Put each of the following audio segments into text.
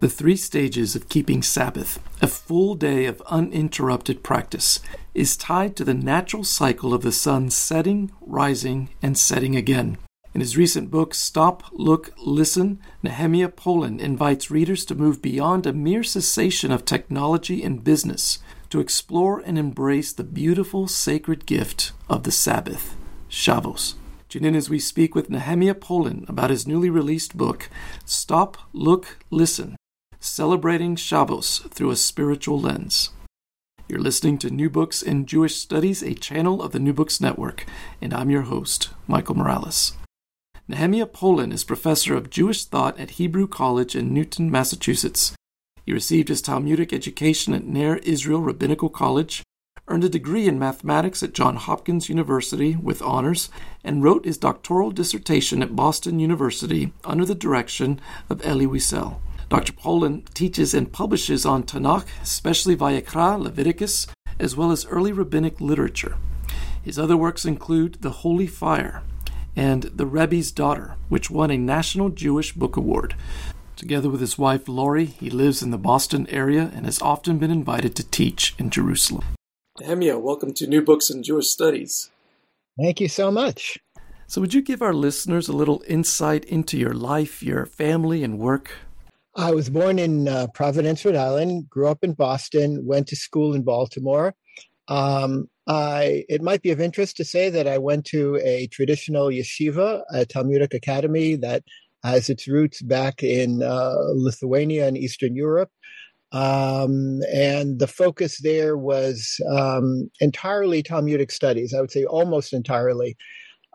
The three stages of keeping Sabbath, a full day of uninterrupted practice, is tied to the natural cycle of the sun setting, rising, and setting again. In his recent book, Stop, Look, Listen, Nehemiah Polen invites readers to move beyond a mere cessation of technology and business to explore and embrace the beautiful sacred gift of the Sabbath, Shabbos. Tune in as we speak with Nehemiah Polen about his newly released book, Stop, Look, Listen Celebrating Shabbos Through a Spiritual Lens. You're listening to New Books in Jewish Studies, a channel of the New Books Network, and I'm your host, Michael Morales. Nehemiah Polen is professor of Jewish thought at Hebrew College in Newton, Massachusetts. He received his Talmudic education at Ner Israel Rabbinical College, earned a degree in mathematics at Johns Hopkins University with honors, and wrote his doctoral dissertation at Boston University under the direction of Elie Wiesel. Dr. Polen teaches and publishes on Tanakh, especially Vayikra, Leviticus, as well as early rabbinic literature. His other works include The Holy Fire and The Rebbe's Daughter, which won a National Jewish Book Award. Together with his wife Lori, he lives in the Boston area and has often been invited to teach in Jerusalem. Nehemiah, welcome to New Books in Jewish Studies. Thank you so much. So, would you give our listeners a little insight into your life, your family, and work? I was born in uh, Providence, Rhode Island, grew up in Boston, went to school in Baltimore. Um, I, it might be of interest to say that I went to a traditional yeshiva, a Talmudic academy that has its roots back in uh, Lithuania and Eastern Europe. Um, and the focus there was um, entirely Talmudic studies, I would say almost entirely.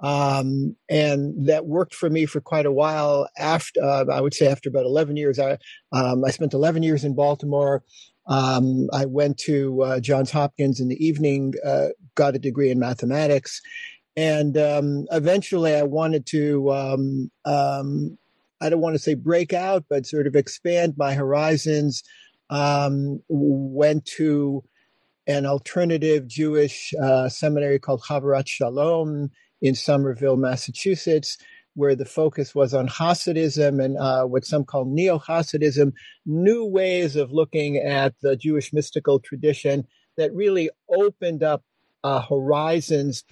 Um, and that worked for me for quite a while. After uh, I would say after about eleven years, I um, I spent eleven years in Baltimore. Um, I went to uh, Johns Hopkins in the evening, uh, got a degree in mathematics, and um, eventually I wanted to. Um, um, I don't want to say break out, but sort of expand my horizons. went to an alternative Jewish uh, seminary called Havurat Shalom in Somerville, Massachusetts, where the focus was on Hasidism and uh, what some call neo Hasidism, new ways of looking at the Jewish mystical tradition that really opened up uh, horizons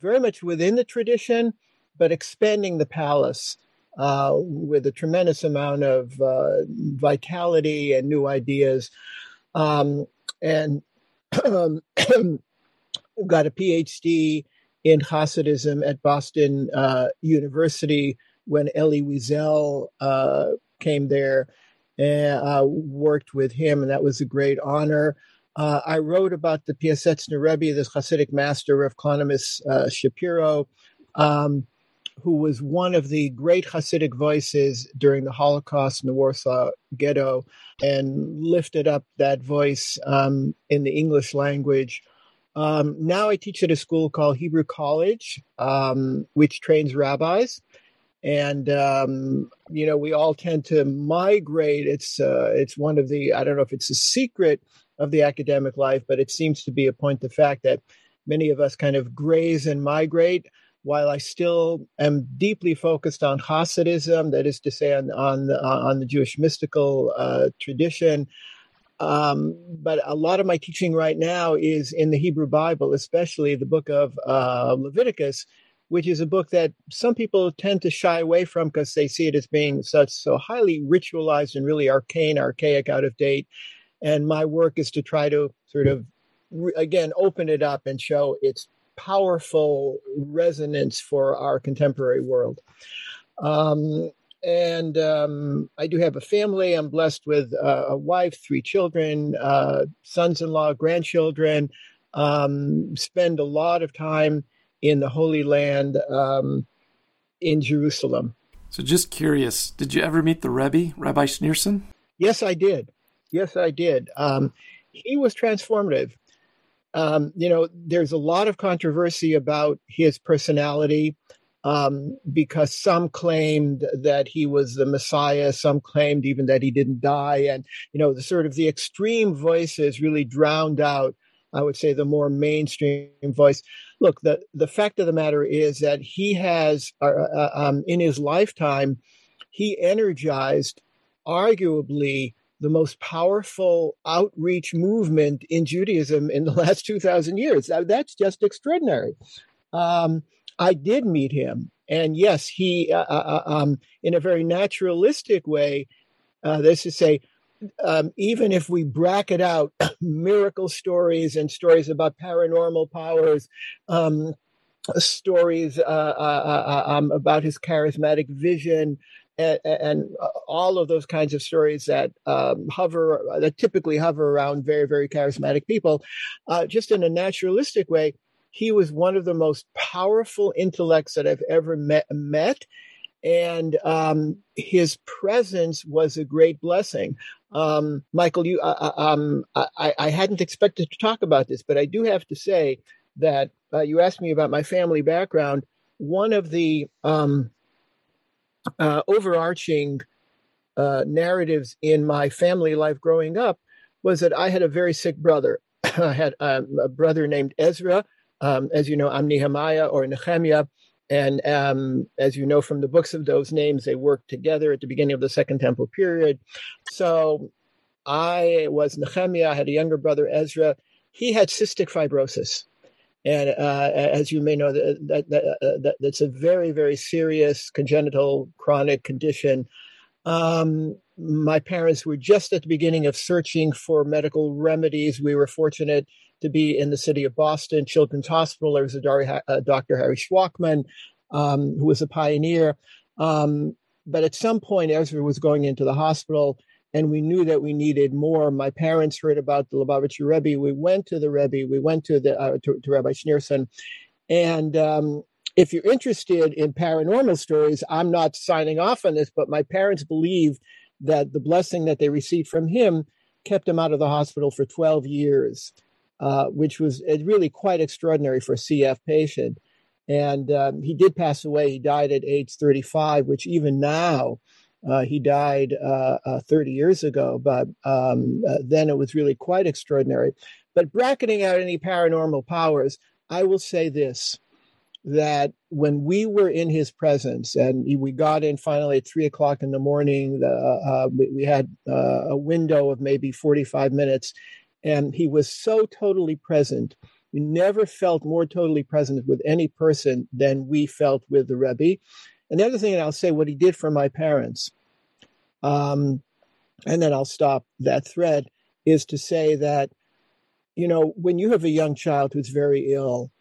very much within the tradition, but expanding the palace. Uh, with a tremendous amount of uh, vitality and new ideas. Um, and um, got a PhD in Hasidism at Boston uh, University when Elie Wiesel uh, came there and uh, worked with him, and that was a great honor. Uh, I wrote about the Piasetzner Rebbe, the Hasidic master of Kalonymus uh, Shapiro, um, who was one of the great Hasidic voices during the Holocaust in the Warsaw Ghetto, and lifted up that voice um, in the English language. Um, now I teach at a school called Hebrew College, um, which trains rabbis. And um, you know, we all tend to migrate. It's uh, it's one of the I don't know if it's a secret of the academic life, but it seems to be a point of fact that many of us kind of graze and migrate. While I still am deeply focused on Hasidism, that is to say, on on the, on the Jewish mystical uh, tradition, um, but a lot of my teaching right now is in the Hebrew Bible, especially the book of uh, Leviticus, which is a book that some people tend to shy away from because they see it as being such so highly ritualized and really arcane, archaic, out of date. And my work is to try to sort of, again, open it up and show its powerful resonance for our contemporary world. Um, and um, I do have a family. I'm blessed with uh, a wife, three children, uh, sons-in-law, grandchildren. Um, spend a lot of time in the Holy Land um, in Jerusalem. So, just curious, did you ever meet the Rebbe, Rabbi Schneerson? Yes, I did. Yes, I did. Um, he was transformative. Um, you know, there's a lot of controversy about his personality um, because some claimed that he was the Messiah, some claimed even that he didn't die, and you know, the sort of the extreme voices really drowned out. I would say the more mainstream voice. Look, the the fact of the matter is that he has, uh, uh, um, in his lifetime, he energized arguably the most powerful outreach movement in Judaism in the last 2,000 years. That's just extraordinary. Um, I did meet him. And yes, he, uh, uh, uh um, in a very naturalistic way, uh, this is say, um, even if we bracket out miracle stories and stories about paranormal powers, um, stories uh, uh, um, about his charismatic vision, and, and, all of those kinds of stories that um, hover, that typically hover around very, very charismatic people, just in a naturalistic way, he was one of the most powerful intellects that I've ever met. met and um, his presence was a great blessing. Um, Michael, you, uh, uh um, I, I, hadn't expected to talk about this, but I do have to say that uh, you asked me about my family background. One of the um, uh, overarching uh, narratives in my family life growing up was that I had a very sick brother. I had um, a brother named Ezra um, as you know, I'm Nehemiah or Nehemiah. And um, as you know from the books of those names, they worked together at the beginning of the Second Temple period. So I was Nehemiah. I had a younger brother, Ezra. He had cystic fibrosis. And uh, as you may know, that, that, that, uh, that's a very, very serious congenital chronic condition. Um, my parents were just at the beginning of searching for medical remedies. We were fortunate to be in the city of Boston Children's Hospital. There was a uh, Dr. Harry Shwachman, um, who was a pioneer. Um, but at some point, Ezra was going into the hospital, and we knew that we needed more. My parents heard about the Lubavitcher Rebbe. We went to the Rebbe. We went to the uh, to, to, Rabbi Schneerson, and um, if you're interested in paranormal stories, I'm not signing off on this, but my parents believe that the blessing that they received from him kept him out of the hospital for 12 years uh, which was uh, really quite extraordinary for a CF patient. And um, he did pass away. He died at age 35, which even now, uh, he died uh, uh 30 years ago, but um, uh, then it was really quite extraordinary. But bracketing out any paranormal powers, I will say this that when we were in his presence and we got in finally at three o'clock in the morning, uh, we, we, had a window of maybe 45 minutes and he was so totally present. We never felt more totally present with any person than we felt with the Rebbe. And the other thing, and I'll say what he did for my parents, um, and then I'll stop that thread, is to say that, you know, when you have a young child who's very ill,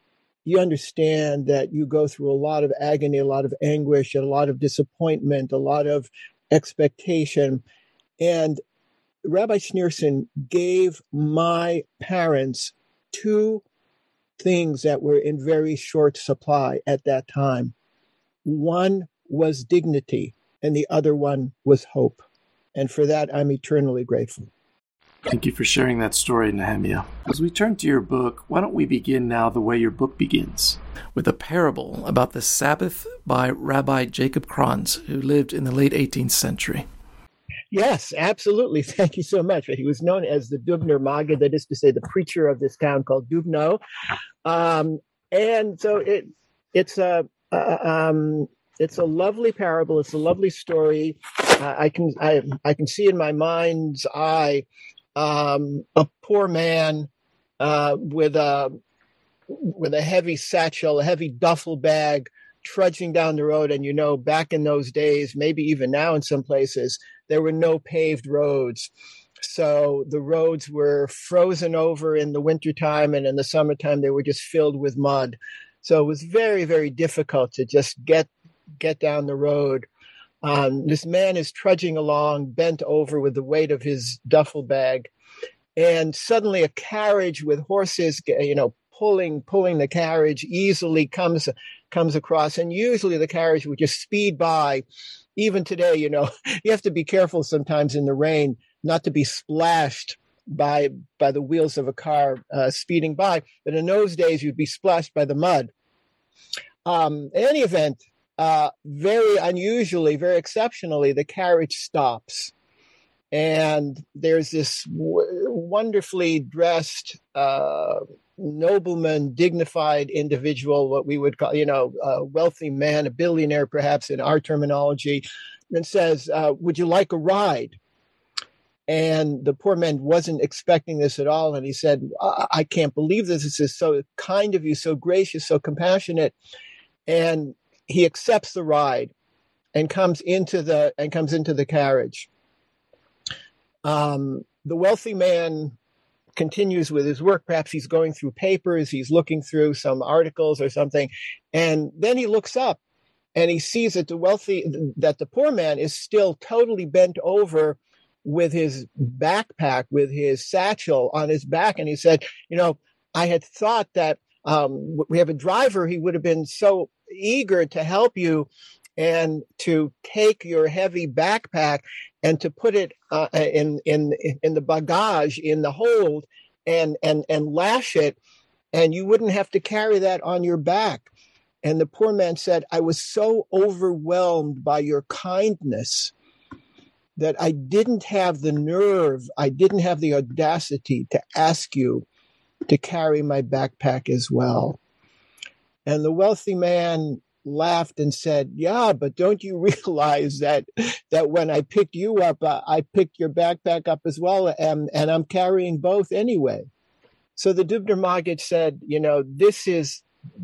you understand that you go through a lot of agony, a lot of anguish, a lot of disappointment, a lot of expectation. And Rabbi Schneerson gave my parents two things that were in very short supply at that time. One was dignity, and the other one was hope. And for that, I'm eternally grateful. Thank you for sharing that story, Nehemiah. As we turn to your book, why don't we begin now the way your book begins? With a parable about the Sabbath by Rabbi Jacob Kranz, who lived in the late 18th century. Yes, absolutely. Thank you so much. He was known as the Dubner Maggid, that is to say, the preacher of this town called Dubno. Um, and so it it's a uh, um, it's a lovely parable. It's a lovely story. Uh, I can I, I can see in my mind's eye um, a poor man uh, with a with a heavy satchel, a heavy duffel bag, trudging down the road. And you know, back in those days, maybe even now in some places, there were no paved roads. So the roads were frozen over in the wintertime, and in the summertime, they were just filled with mud. So it was very, very difficult to just get get down the road. Um, this man is trudging along, bent over with the weight of his duffel bag, and suddenly a carriage with horses, you know, pulling pulling the carriage easily comes comes across, and usually the carriage would just speed by. Even today, you know, you have to be careful sometimes in the rain not to be splashed by by the wheels of a car uh, speeding by. But in those days, you'd be splashed by the mud. Um, in any event, uh, very unusually, very exceptionally, the carriage stops. And there's this w- wonderfully dressed uh, nobleman, dignified individual, what we would call, you know, a wealthy man, a billionaire, perhaps in our terminology, and says, uh, Would you like a ride? And the poor man wasn't expecting this at all. And he said, I, I can't believe this. This is so kind of you, so gracious, so compassionate. And he accepts the ride and comes into the and comes into the carriage. Um, the wealthy man continues with his work. Perhaps he's going through papers, he's looking through some articles or something, and then he looks up and he sees that the wealthy that the poor man is still totally bent over with his backpack, with his satchel on his back, and he said, "You know, I had thought that um, we have a driver. He would have been so eager to help you and to take your heavy backpack and to put it uh, in in in the bagage in the hold and and and lash it and you wouldn't have to carry that on your back and the poor man said i was so overwhelmed by your kindness that i didn't have the nerve i didn't have the audacity to ask you to carry my backpack as well. And the wealthy man laughed and said, "Yeah, but don't you realize that that when I picked you up, uh, I picked your backpack up as well, and and I'm carrying both anyway." So the Dubner Magid said, "You know, this is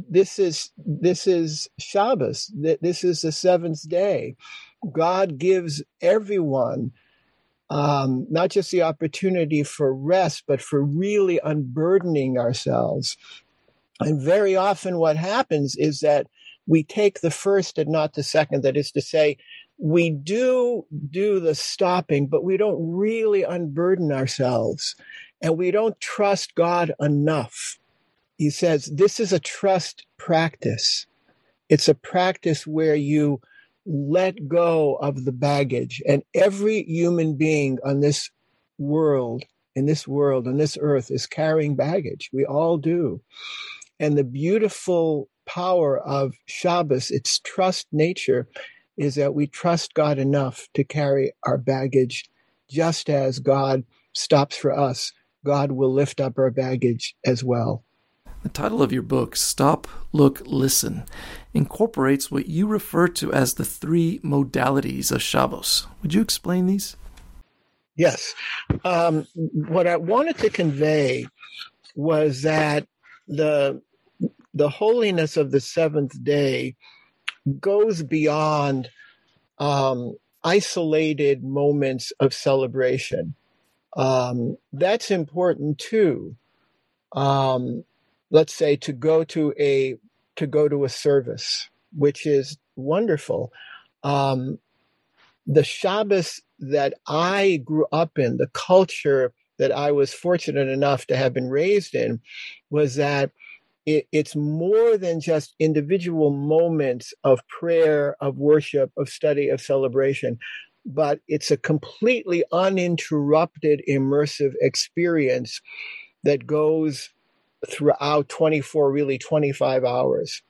this is this is Shabbos. This is the seventh day. God gives everyone um, not just the opportunity for rest, but for really unburdening ourselves. And very often, what happens is that we take the first and not the second. That is to say, we do do the stopping, but we don't really unburden ourselves and we don't trust God enough. He says this is a trust practice. It's a practice where you let go of the baggage. And every human being on this world, in this world, on this earth, is carrying baggage. We all do. And the beautiful power of Shabbos, its trust nature, is that we trust God enough to carry our baggage just as God stops for us. God will lift up our baggage as well. The title of your book, Stop, Look, Listen, incorporates what you refer to as the three modalities of Shabbos. Would you explain these? Yes. Um, what I wanted to convey was that the the holiness of the seventh day goes beyond um, isolated moments of celebration. Um, that's important too. Um, let's say to go to a to go to a service, which is wonderful. Um, the Shabbos that I grew up in, the culture that I was fortunate enough to have been raised in, was that it, it's more than just individual moments of prayer, of worship, of study, of celebration, but it's a completely uninterrupted, immersive experience that goes throughout 24, really 25 hours.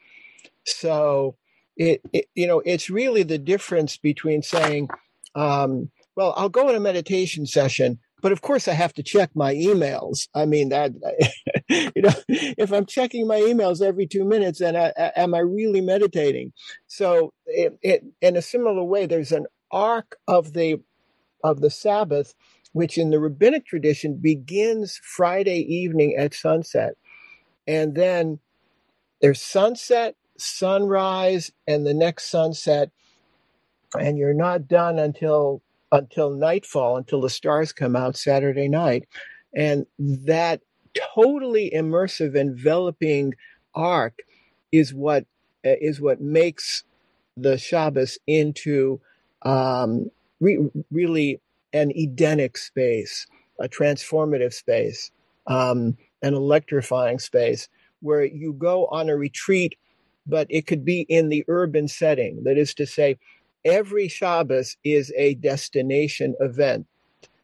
So it, it you know, it's really the difference between saying, um, well, I'll go in a meditation session, but of course I have to check my emails. I mean that, you know, if I'm checking my emails every two minutes, then I, I, am I really meditating? So it, it, in a similar way, there's an arc of the of the Sabbath, which in the rabbinic tradition begins Friday evening at sunset. And then there's sunset, sunrise, and the next sunset. And you're not done until until nightfall, until the stars come out Saturday night. And that totally immersive, enveloping arc is what is what makes the Shabbos into um, re- really an Edenic space, a transformative space. Um, an electrifying space where you go on a retreat but it could be in the urban setting. That is to say, every Shabbos is a destination event,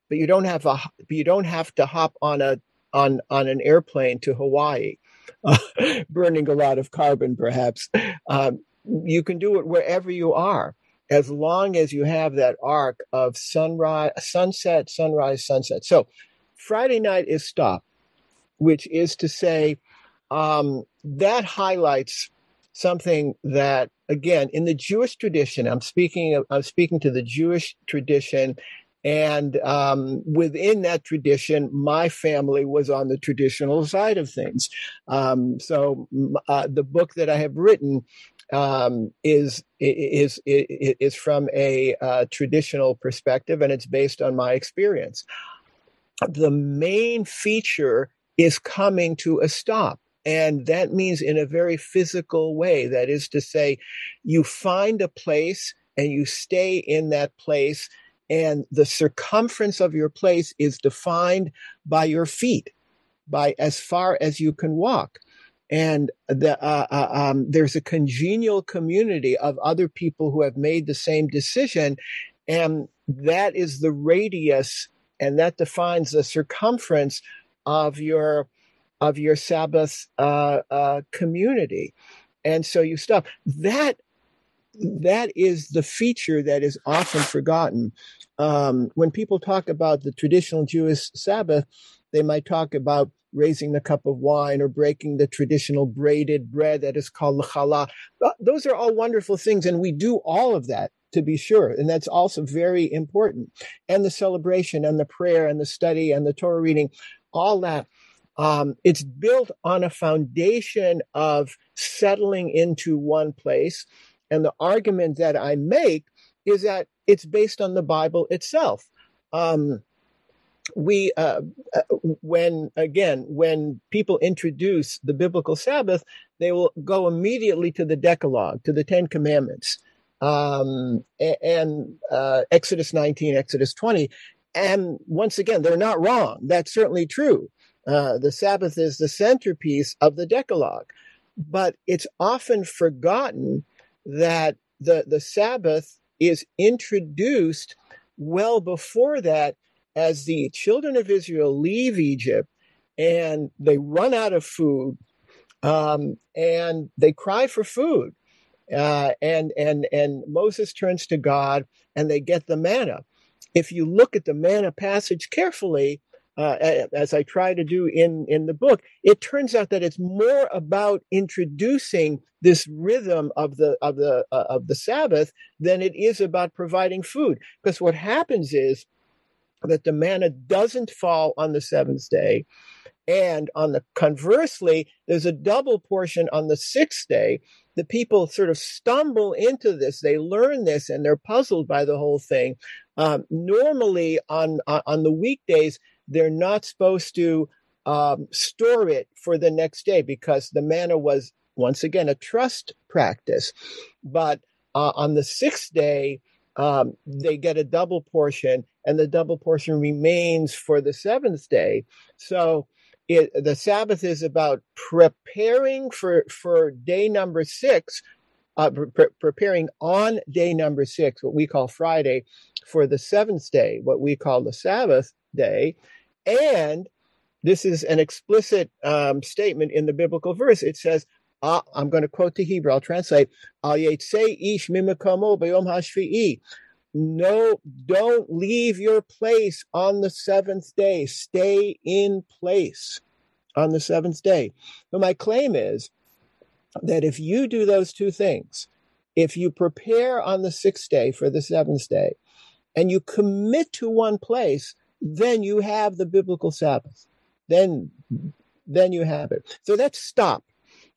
but you don't have a you don't have to hop on a on on an airplane to Hawaii, burning a lot of carbon, perhaps. Um, you can do it wherever you are, as long as you have that arc of sunrise, sunset, sunrise, sunset. So, Friday night is stop, which is to say, um, that highlights something that again in the Jewish tradition. I'm speaking. I'm speaking to the Jewish tradition and um, within that tradition, my family was on the traditional side of things. Um, so uh, the book that I have written um, is, is, is, is from a uh, traditional perspective, and it's based on my experience. The main feature is coming to a stop. And that means in a very physical way. That is to say, you find a place and you stay in that place and the circumference of your place is defined by your feet, by as far as you can walk. And the, uh, uh, um, there's a congenial community of other people who have made the same decision. And that is the radius, and that defines the circumference of your of your Sabbath uh, uh community. And so you stop. That that is the feature that is often forgotten. Um, when people talk about the traditional Jewish Sabbath, they might talk about raising the cup of wine or breaking the traditional braided bread that is called challah. Those are all wonderful things, and we do all of that to be sure. And that's also very important. And the celebration and the prayer and the study and the Torah reading, all that. Um, it's built on a foundation of settling into one place and the argument that I make is that it's based on the Bible itself. Um, we, uh, uh, when again, when people introduce the biblical Sabbath, they will go immediately to the Decalogue, to the Ten Commandments, um, and uh, Exodus 19, Exodus 20. And once again, they're not wrong. That's certainly true. Uh, the Sabbath is the centerpiece of the Decalogue, but it's often forgotten that the, the Sabbath is introduced well before that as the children of Israel leave Egypt and they run out of food um, and they cry for food. Uh, and and and Moses turns to God and they get the manna. If you look at the manna passage carefully, uh, as I try to do in, in the book, it turns out that it's more about introducing this rhythm of the of the uh, of the Sabbath than it is about providing food. Because what happens is that the manna doesn't fall on the seventh day, and on the conversely, there's a double portion on the sixth day. The people sort of stumble into this. They learn this, and they're puzzled by the whole thing. Um, normally, on on the weekdays, they're not supposed to um, store it for the next day because the manna was once again a trust practice. But uh, on the sixth day, um, they get a double portion, and the double portion remains for the seventh day. So it, the Sabbath is about preparing for for day number six, uh, pre- preparing on day number six, what we call Friday, for the seventh day, what we call the Sabbath day, and this is an explicit um, statement in the biblical verse. It says, uh, I'm going to quote the Hebrew, I'll translate, ish No, don't leave your place on the seventh day. Stay in place on the seventh day. But my claim is that if you do those two things, if you prepare on the sixth day for the seventh day, and you commit to one place, then you have the biblical Sabbath. Then, then you have it. So that's stop.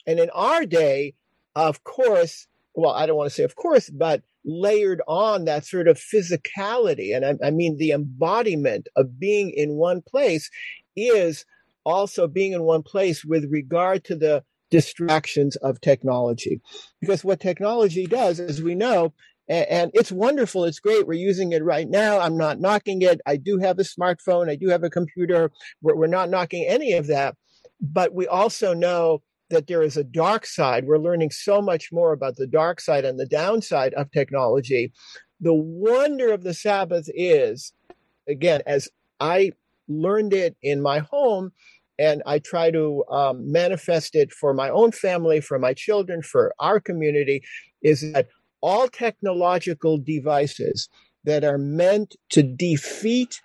And in our day, of course, well, I don't want to say of course, but layered on that sort of physicality, and I, I mean the embodiment of being in one place is also being in one place with regard to the distractions of technology. Because what technology does, as we know, and, it's wonderful. It's great. We're using it right now. I'm not knocking it. I do have a smartphone. I do have a computer. We're, we're not knocking any of that. But we also know that there is a dark side. We're learning so much more about the dark side and the downside of technology. The wonder of the Sabbath is, again, as I learned it in my home, and I try to um, manifest it for my own family, for my children, for our community, is that all technological devices that are meant to defeat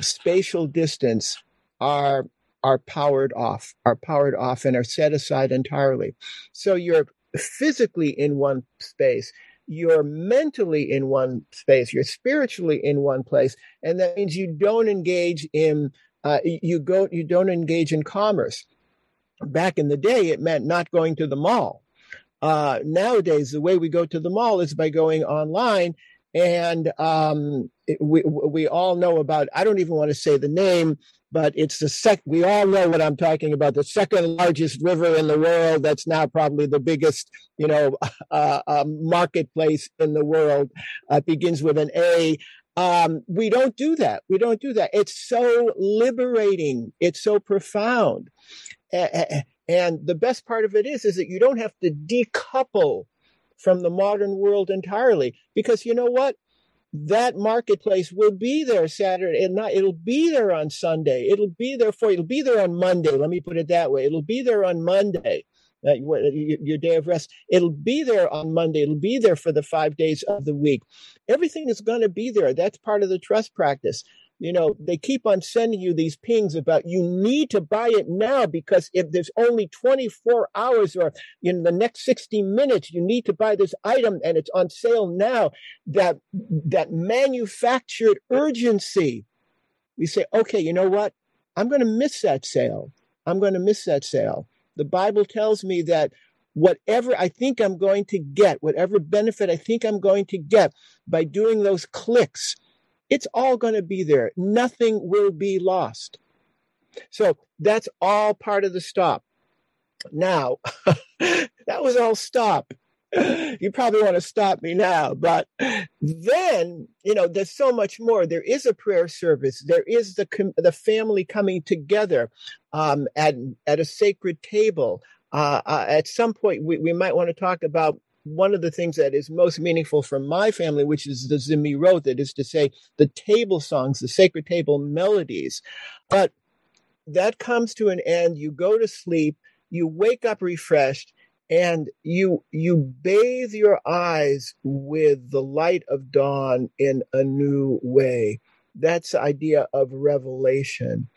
spatial distance are are powered off, are powered off and are set aside entirely. So you're physically in one space, you're mentally in one space, you're spiritually in one place, and that means you don't engage in uh, you go you don't engage in commerce. Back in the day, it meant not going to the mall. Uh, nowadays, the way we go to the mall is by going online, and um, it, we we all know about. I don't even want to say the name, but it's the sec. We all know what I'm talking about. The second largest river in the world. That's now probably the biggest, you know, uh, uh, marketplace in the world. Uh, begins with an A. Um, we don't do that. We don't do that. It's so liberating. It's so profound. And the best part of it is, is that you don't have to decouple from the modern world entirely because you know what? That marketplace will be there Saturday and not, it'll be there on Sunday. It'll be there for, it'll be there on Monday. Let me put it that way. It'll be there on Monday your day of rest. It'll be there on Monday. It'll be there for the five days of the week. Everything is going to be there. That's part of the trust practice. You know, they keep on sending you these pings about you need to buy it now because if there's only 24 hours or in the next 60 minutes, you need to buy this item and it's on sale now. That, that manufactured urgency. We say, okay, you know what? I'm going to miss that sale. I'm going to miss that sale. The Bible tells me that whatever I think I'm going to get, whatever benefit I think I'm going to get by doing those clicks, it's all going to be there. Nothing will be lost. So that's all part of the stop. Now, that was all stop. You probably want to stop me now, but then, you know, there's so much more. There is a prayer service. There is the, the family coming together um, at, at a sacred table. Uh, uh, at some point, we, we might want to talk about one of the things that is most meaningful for my family, which is the Zemirot, that is to say, the table songs, the sacred table melodies. But that comes to an end. You go to sleep, you wake up refreshed, and you you bathe your eyes with the light of dawn in a new way. That's the idea of revelation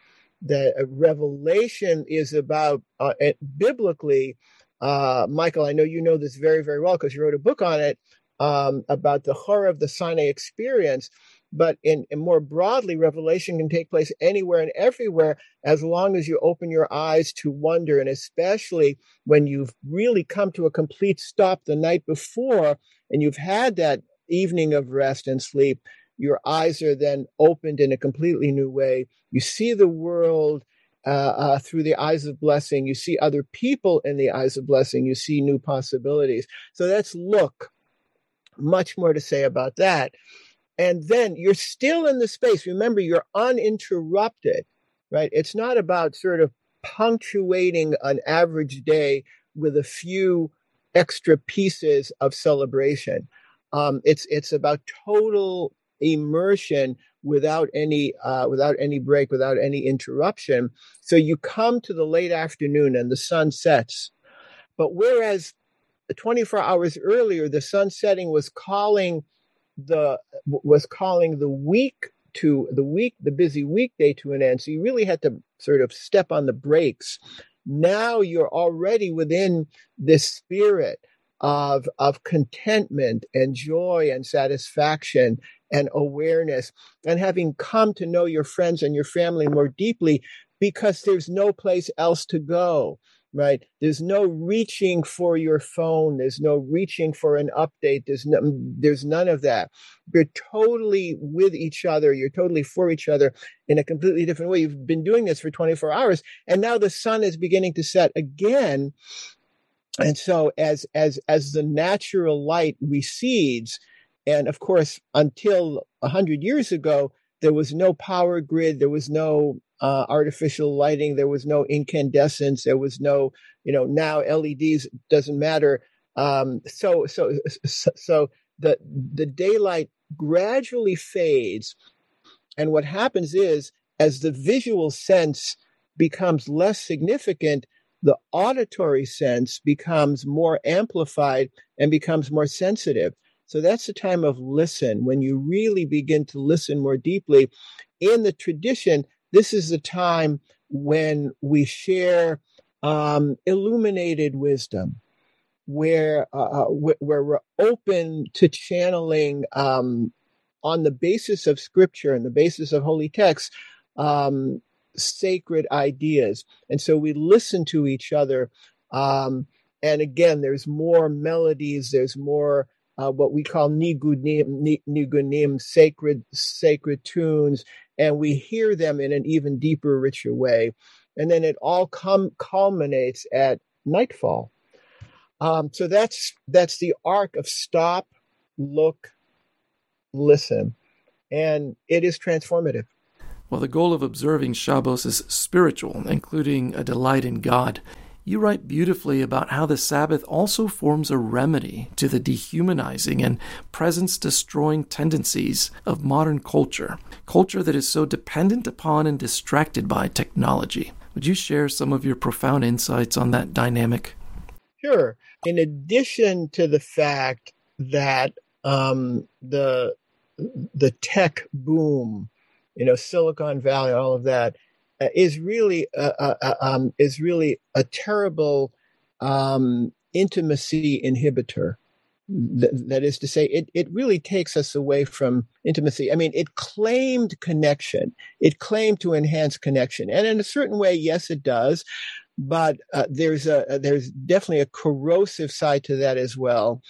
that revelation is about uh, biblically uh, michael i know you know this very very well because you wrote a book on it um, about the horror of the sinai experience but in, in, more broadly revelation can take place anywhere and everywhere as long as you open your eyes to wonder and especially when you've really come to a complete stop the night before and you've had that evening of rest and sleep your eyes are then opened in a completely new way. You see the world uh, uh, through the eyes of blessing. You see other people in the eyes of blessing. You see new possibilities. So that's look. Much more to say about that. And then you're still in the space. Remember, you're uninterrupted, right? It's not about sort of punctuating an average day with a few extra pieces of celebration. Um, it's it's about total immersion without any uh, without any break, without any interruption. So you come to the late afternoon and the sun sets. But whereas 24 hours earlier, the sun setting was calling the was calling the week to the week, the busy weekday to an end. So you really had to sort of step on the brakes. Now you're already within this spirit of, of contentment and joy and satisfaction and awareness and having come to know your friends and your family more deeply because there's no place else to go right? There's no reaching for your phone. There's no reaching for an update. There's no, mm, there's none of that. You're totally with each other. You're totally for each other in a completely different way. You've been doing this for 24 hours and now the sun is beginning to set again and so as as as the natural light recedes and of course, until 100 years ago, there was no power grid, there was no uh, artificial lighting. There was no incandescence. There was no, you know, now LEDs doesn't matter. Um, so, so, so the the daylight gradually fades, and what happens is as the visual sense becomes less significant, the auditory sense becomes more amplified and becomes more sensitive. So that's the time of listen when you really begin to listen more deeply. In the tradition, this is the time when we share um, illuminated wisdom, where uh, uh where we're open to channeling um, on the basis of Scripture and the basis of holy texts um, sacred ideas. And so we listen to each other. Um, and again, there's more melodies, there's more uh, what we call nigunim, nigunim, sacred, sacred tunes, and we hear them in an even deeper, richer way. And then it all com- culminates at nightfall. Um, so that's that's the arc of stop, look, listen, and it is transformative. While the goal of observing Shabbos is spiritual, including a delight in God, you write beautifully about how the Sabbath also forms a remedy to the dehumanizing and presence destroying tendencies of modern culture, culture that is so dependent upon and distracted by technology. Would you share some of your profound insights on that dynamic? Sure. In addition to the fact that um, the the tech boom you know, Silicon Valley, all of that, uh, is really uh, uh, uh, um, is really a terrible um, intimacy inhibitor. Th- that is to say, it, it really takes us away from intimacy. I mean, it claimed connection. It claimed to enhance connection, and in a certain way, yes, it does. But uh, there's a there's definitely a corrosive side to that as well.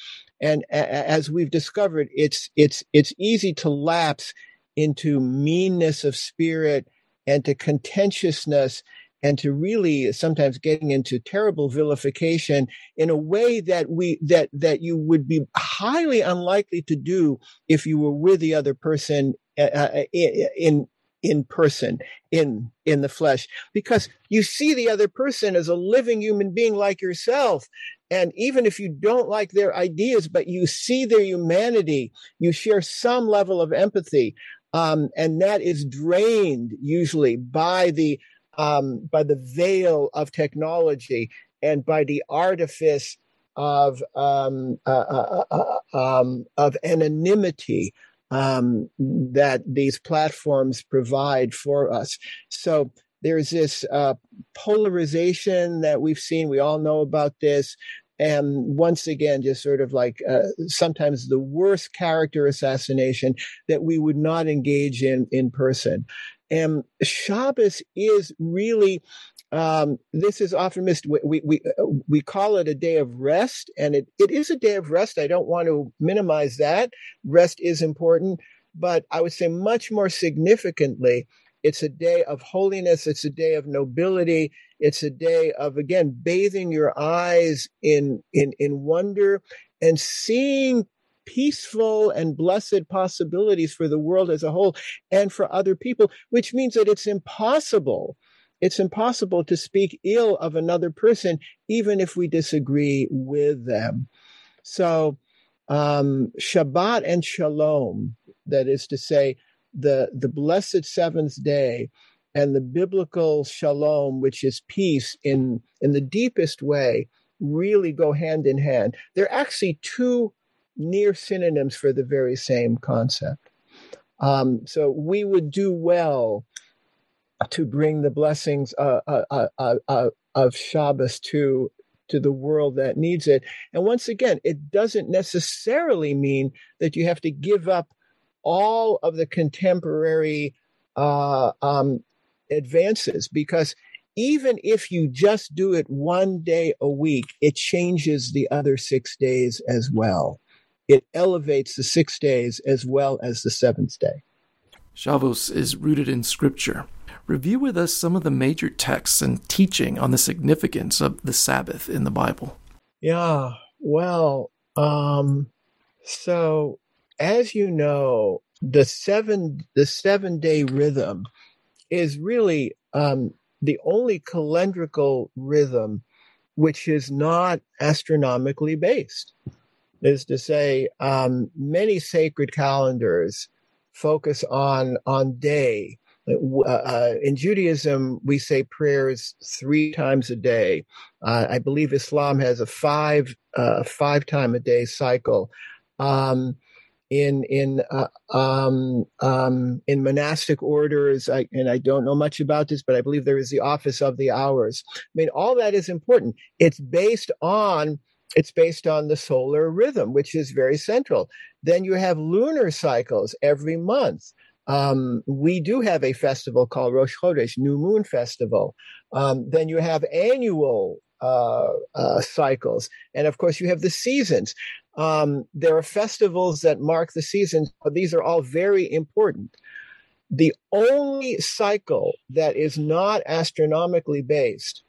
And a- as we've discovered, it's it's it's easy to lapse into meanness of spirit and to contentiousness and to really sometimes getting into terrible vilification in a way that we that that you would be highly unlikely to do if you were with the other person uh, uh in in person in in the flesh. Because you see the other person as a living human being like yourself. And even if you don't like their ideas but you see their humanity you share some level of empathy um, and that is drained usually by the um, by the veil of technology and by the artifice of um, uh, uh, uh, um, of anonymity um, that these platforms provide for us. So there's this uh, polarization that we've seen. We all know about this and once again just sort of like uh, sometimes the worst character assassination that we would not engage in in person and shabbos is really um, this is often missed we, we uh, we call it a day of rest and it, it is a day of rest i don't want to minimize that rest is important but i would say much more significantly it's a day of holiness. It's a day of nobility. It's a day of, again, bathing your eyes in, in, in wonder and seeing peaceful and blessed possibilities for the world as a whole and for other people, which means that it's impossible. It's impossible to speak ill of another person, even if we disagree with them. So, um, Shabbat and Shalom, that is to say, the, the blessed seventh day and the biblical shalom, which is peace in, in the deepest way, really go hand in hand. They're actually two near synonyms for the very same concept. Um, so we would do well to bring the blessings uh, uh, uh, uh, of Shabbos to to the world that needs it. And once again, it doesn't necessarily mean that you have to give up all of the contemporary uh, um, advances because even if you just do it one day a week, it changes the other six days as well. It elevates the six days as well as the seventh day. Shabbos is rooted in Scripture. Review with us some of the major texts and teaching on the significance of the Sabbath in the Bible. Yeah, well, um, so as you know, the seven the seven day rhythm is really um, the only calendrical rhythm which is not astronomically based. Is to say, um, many sacred calendars focus on on day. Uh, uh, in Judaism, we say prayers three times a day. Uh, I believe Islam has a five uh, five time a day cycle. Um, in in uh, um, um, in monastic orders, I, and I don't know much about this, but I believe there is the office of the hours. I mean, all that is important. It's based on it's based on the solar rhythm, which is very central. Then you have lunar cycles every month. Um, we do have a festival called Rosh Chodesh, New Moon Festival. Um, then you have annual uh, uh, cycles, and of course you have the seasons. Um, there are festivals that mark the seasons, but these are all very important. The only cycle that is not astronomically based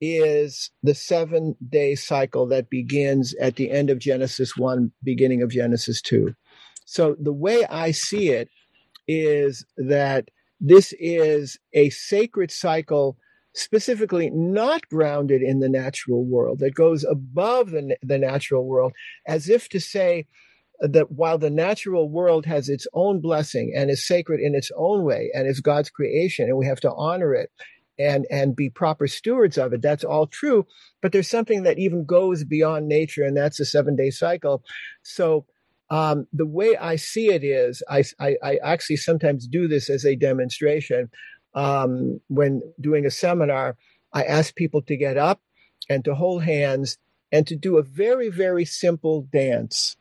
is the seven day cycle that begins at the end of Genesis 1, beginning of Genesis 2. So the way I see it is that this is a sacred cycle specifically not grounded in the natural world, that goes above the, the natural world, as if to say that while the natural world has its own blessing and is sacred in its own way and is God's creation, and we have to honor it and and be proper stewards of it that's all true. But there's something that even goes beyond nature and that's a seven day cycle. So um, the way I see it is, I, I, I, actually sometimes do this as a demonstration um, when doing a seminar, I ask people to get up and to hold hands and to do a very, very simple dance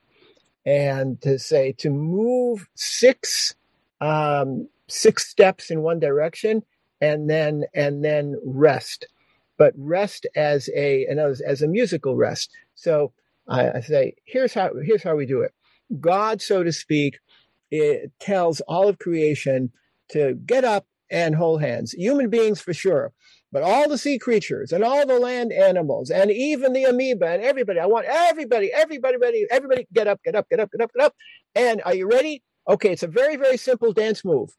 and to say to move six um, six steps in one direction and then and then rest. But rest as a as, as a musical rest. So I, I say here's how here's how we do it. God so to speak it tells all of creation to get up and hold hands. Human beings for sure, but all the sea creatures and all the land animals and even the amoeba and everybody. I want everybody, everybody, everybody, everybody get up, get up, get up, get up, get up. And are you ready? Okay, it's a very, very simple dance move.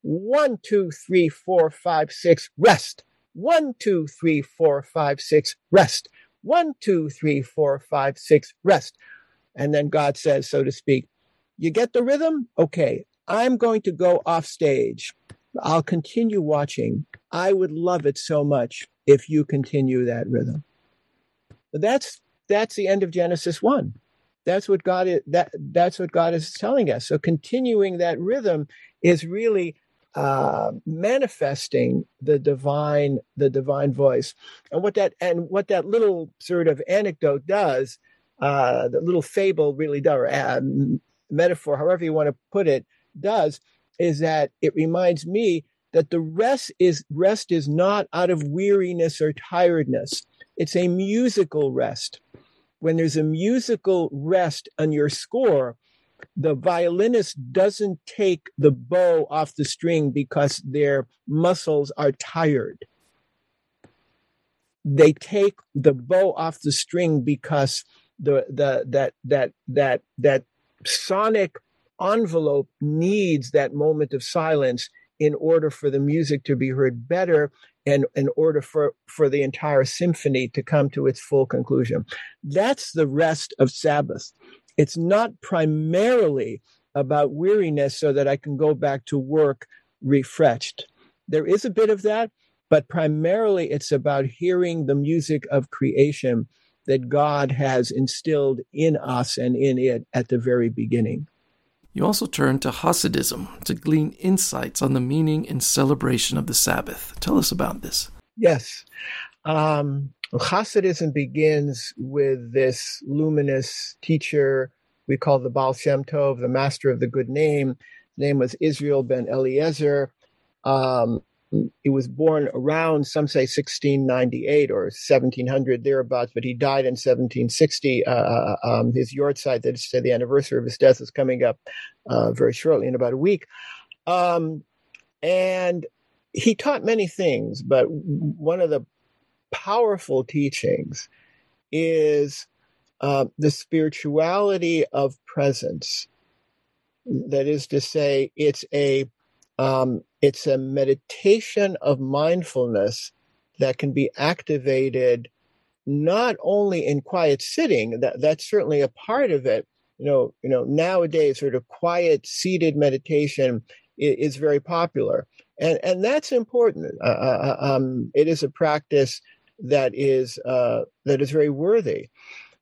One, two, three, four, five, six, rest. One, two, three, four, five, six, rest. One, two, three, four, five, six, rest. And then God says, so to speak, you get the rhythm? Okay, I'm going to go off stage. I'll continue watching. I would love it so much if you continue that rhythm. But that's that's the end of Genesis 1. That's what God is that that's what God is telling us. So continuing that rhythm is really uh, manifesting the divine the divine voice and what that and what that little sort of anecdote does uh, the little fable really does or uh, metaphor however you want to put it does is that it reminds me that the rest is rest is not out of weariness or tiredness. It's a musical rest. When there's a musical rest on your score, the violinist doesn't take the bow off the string because their muscles are tired. They take the bow off the string because the the that that that that sonic envelope needs that moment of silence in order for the music to be heard better and in order for, for the entire symphony to come to its full conclusion. That's the rest of Sabbath. It's not primarily about weariness so that I can go back to work refreshed. There is a bit of that, but primarily it's about hearing the music of creation that God has instilled in us and in it at the very beginning. You also turn to Hasidism to glean insights on the meaning and celebration of the Sabbath. Tell us about this. Yes. Um, Hasidism begins with this luminous teacher we call the Baal Shem Tov, the master of the good name. His name was Israel ben Eliezer. Um, he was born around some say 1698 or 1700 thereabouts but he died in 1760 uh, uh, um, his yahrzeit that is the anniversary of his death is coming up uh, very shortly in about a week. Um, and he taught many things but one of the powerful teachings is uh, the spirituality of presence. That is to say it's a um, it's a meditation of mindfulness that can be activated not only in quiet sitting, that, that's certainly a part of it. You know, you know, nowadays sort of quiet seated meditation is, is very popular. And, and that's important. Uh, uh, uh, um, it is a practice that is uh, that is very worthy.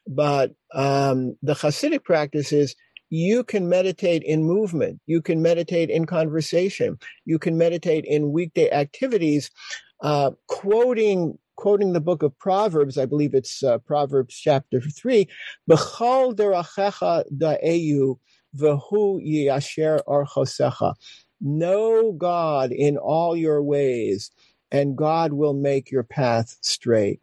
But um, the Hasidic practice is you can meditate in movement, you can meditate in conversation, you can meditate in weekday activities, uh, quoting quoting the book of Proverbs. I believe it's uh, Proverbs chapter three. B'chol derachecha da'eyu v'hu yasher archosecha. Know God in all your ways, and God will make your path straight.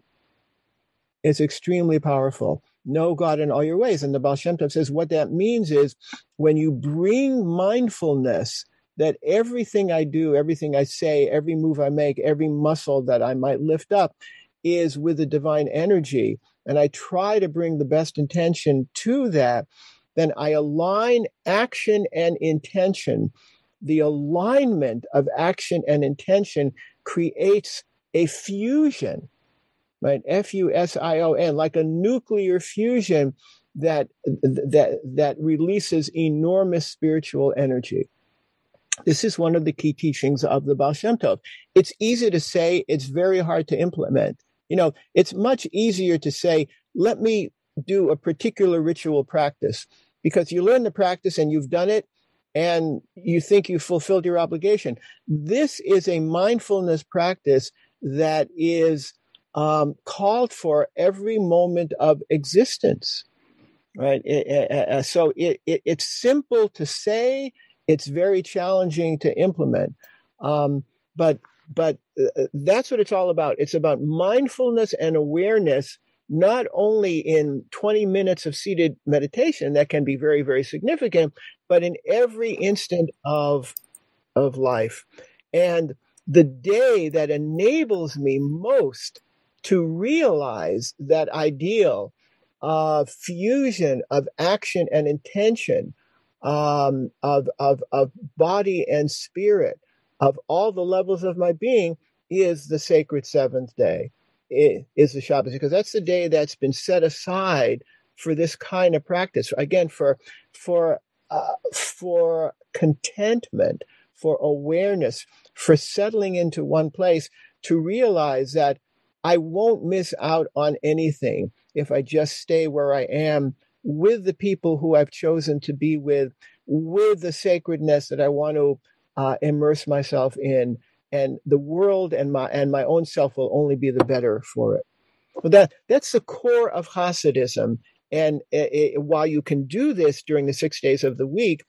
It's extremely powerful. Know God in all your ways. And the Baal Shem Tov says what that means is when you bring mindfulness that everything I do, everything I say, every move I make, every muscle that I might lift up is with the divine energy, and I try to bring the best intention to that, then I align action and intention. The alignment of action and intention creates a fusion right? F U S I O N, like a nuclear fusion that that that releases enormous spiritual energy. This is one of the key teachings of the Baal Shem Tov. It's easy to say, it's very hard to implement. You know, it's much easier to say, let me do a particular ritual practice because you learn the practice and you've done it and you think you've fulfilled your obligation. This is a mindfulness practice that is um, called for every moment of existence, right? It, it, uh, so it, it's simple to say, it's very challenging to implement, um, but but uh, that's what it's all about. It's about mindfulness and awareness, not only in 20 minutes of seated meditation that can be very very significant, but in every instant of of life, and the day that enables me most to realize that ideal of fusion of action and intention, um, of, of, of body and spirit, of all the levels of my being, is the sacred seventh day, is the Shabbos, because that's the day that's been set aside for this kind of practice. Again, for for uh, for contentment, for awareness, for settling into one place to realize that I won't miss out on anything if I just stay where I am with the people who I've chosen to be with, with the sacredness that I want to uh, immerse myself in, and the world and my and my own self will only be the better for it. But that that's the core of Hasidism. And it, it, while you can do this during the six days of the week,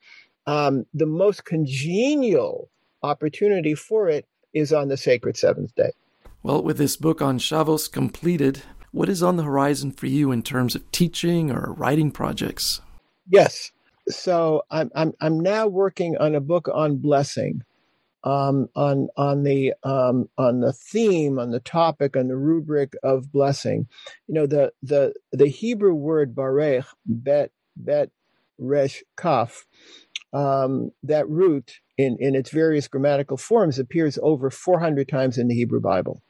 um, the most congenial opportunity for it is on the sacred seventh day. Well, with this book on Shabbos completed, what is on the horizon for you in terms of teaching or writing projects? Yes. So I'm I'm I'm now working on a book on blessing, um, on on the um, on the theme, on the topic, on the rubric of blessing. You know the the the Hebrew word barech bet bet resh kaf. Um, that root in in its various grammatical forms appears over 400 times in the Hebrew Bible.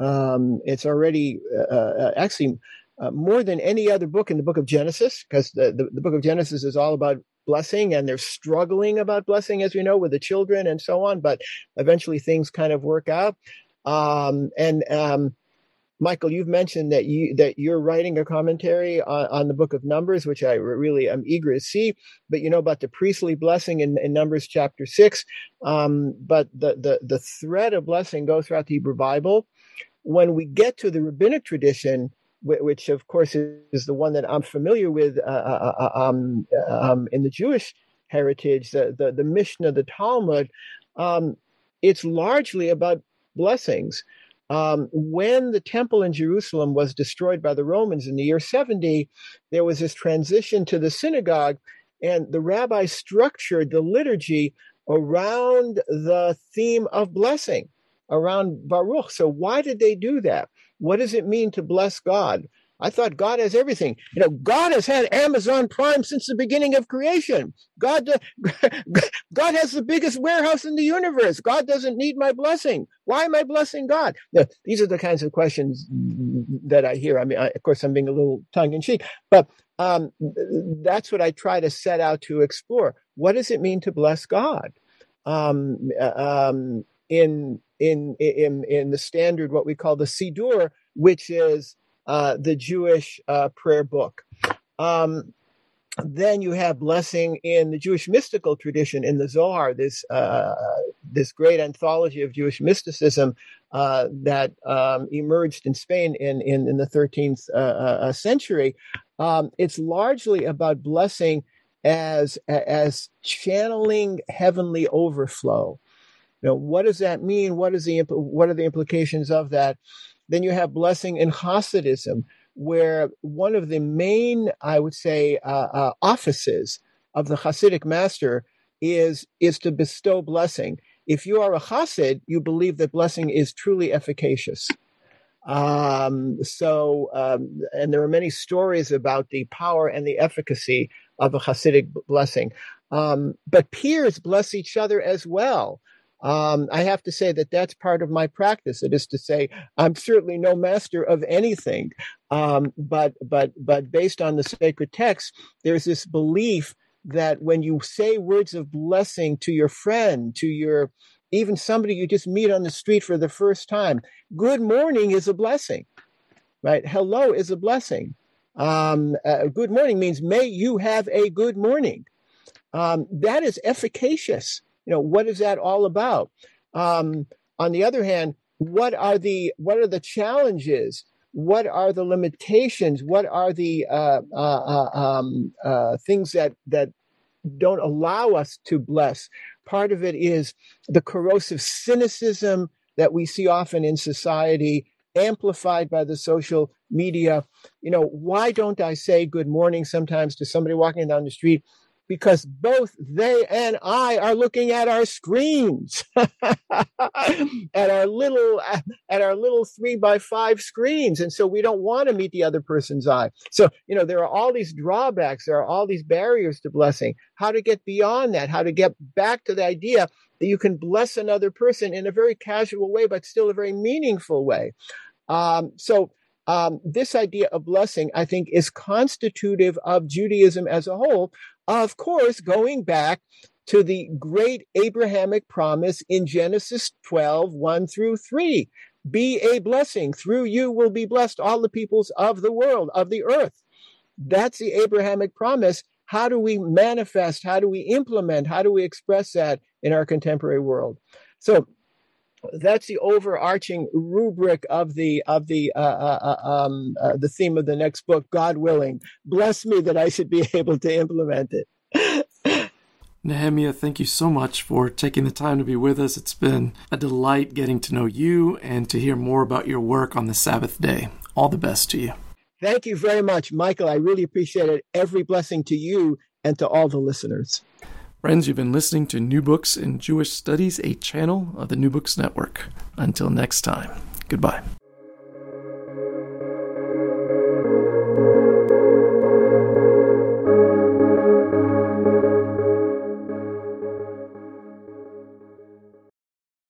Um, it's already uh, uh, actually uh, more than any other book in the book of Genesis, because the, the, the, book of Genesis is all about blessing and they're struggling about blessing, as we know, with the children and so on. But eventually things kind of work out. Um, and um, Michael, you've mentioned that you that you're writing a commentary on, on, the book of Numbers, which I really am eager to see. But you know about the priestly blessing in, in Numbers chapter six. Um, but the, the the thread of blessing goes throughout the Hebrew Bible when we get to the rabbinic tradition, which of course is the one that I'm familiar with uh, uh, uh, uh, um, um, in the Jewish heritage, the, the, the Mishnah, the Talmud, um, it's largely about blessings. Um, when the temple in Jerusalem was destroyed by the Romans in the year 70, there was this transition to the synagogue, and the rabbi structured the liturgy around the theme of blessing around Baruch. So why did they do that? What does it mean to bless God? I thought God has everything. You know, God has had Amazon Prime since the beginning of creation. God, God has the biggest warehouse in the universe. God doesn't need my blessing. Why am I blessing God? Now, these are the kinds of questions that I hear. I mean, I, of course, I'm being a little tongue in cheek, but um, that's what I try to set out to explore. What does it mean to bless God? Um, uh, um, in in in in the standard, what we call the Siddur, which is uh, the Jewish uh, prayer book. Um, then you have blessing in the Jewish mystical tradition in the Zohar, this uh, this great anthology of Jewish mysticism uh, that um, emerged in Spain in in, in the 13th uh, uh, century. Um, it's largely about blessing as as channeling heavenly overflow. You know, what does that mean? What is the what are the implications of that? Then you have blessing in Hasidism, where one of the main, I would say, uh, uh, offices of the Hasidic master is is to bestow blessing. If you are a Hasid, you believe that blessing is truly efficacious. Um, so, um, and there are many stories about the power and the efficacy of a Hasidic blessing. Um, but peers bless each other as well. Um, I have to say that that's part of my practice. It is to say, I'm certainly no master of anything, um, but but but based on the sacred text, there's this belief that when you say words of blessing to your friend, to your even somebody you just meet on the street for the first time, good morning is a blessing, right? Hello is a blessing. Um, uh, good morning means may you have a good morning. Um, that is efficacious you know, what is that all about? Um, on the other hand, what are the what are the challenges? What are the limitations? What are the uh, uh, uh, um, uh, things that that don't allow us to bless? Part of it is the corrosive cynicism that we see often in society, amplified by the social media. You know, why don't I say good morning sometimes to somebody walking down the street? Because both they and I are looking at our screens, at our little at our little three by five screens, and so we don't want to meet the other person's eye. So you know there are all these drawbacks, there are all these barriers to blessing. How to get beyond that? How to get back to the idea that you can bless another person in a very casual way, but still a very meaningful way. Um, so um, this idea of blessing, I think, is constitutive of Judaism as a whole, of course, going back to the great Abrahamic promise in Genesis 12, 1 through 3. Be a blessing. Through you will be blessed all the peoples of the world, of the earth. That's the Abrahamic promise. How do we manifest? How do we implement? How do we express that in our contemporary world? So that's the overarching rubric of the of the uh, uh, uh, um, uh, the theme of the next book. God willing, bless me that I should be able to implement it. Nehemiah, thank you so much for taking the time to be with us. It's been a delight getting to know you and to hear more about your work on the Sabbath day. All the best to you. Thank you very much, Michael. I really appreciate it. Every blessing to you and to all the listeners. Friends, you've been listening to New Books in Jewish Studies, a channel of the New Books Network. Until next time, goodbye.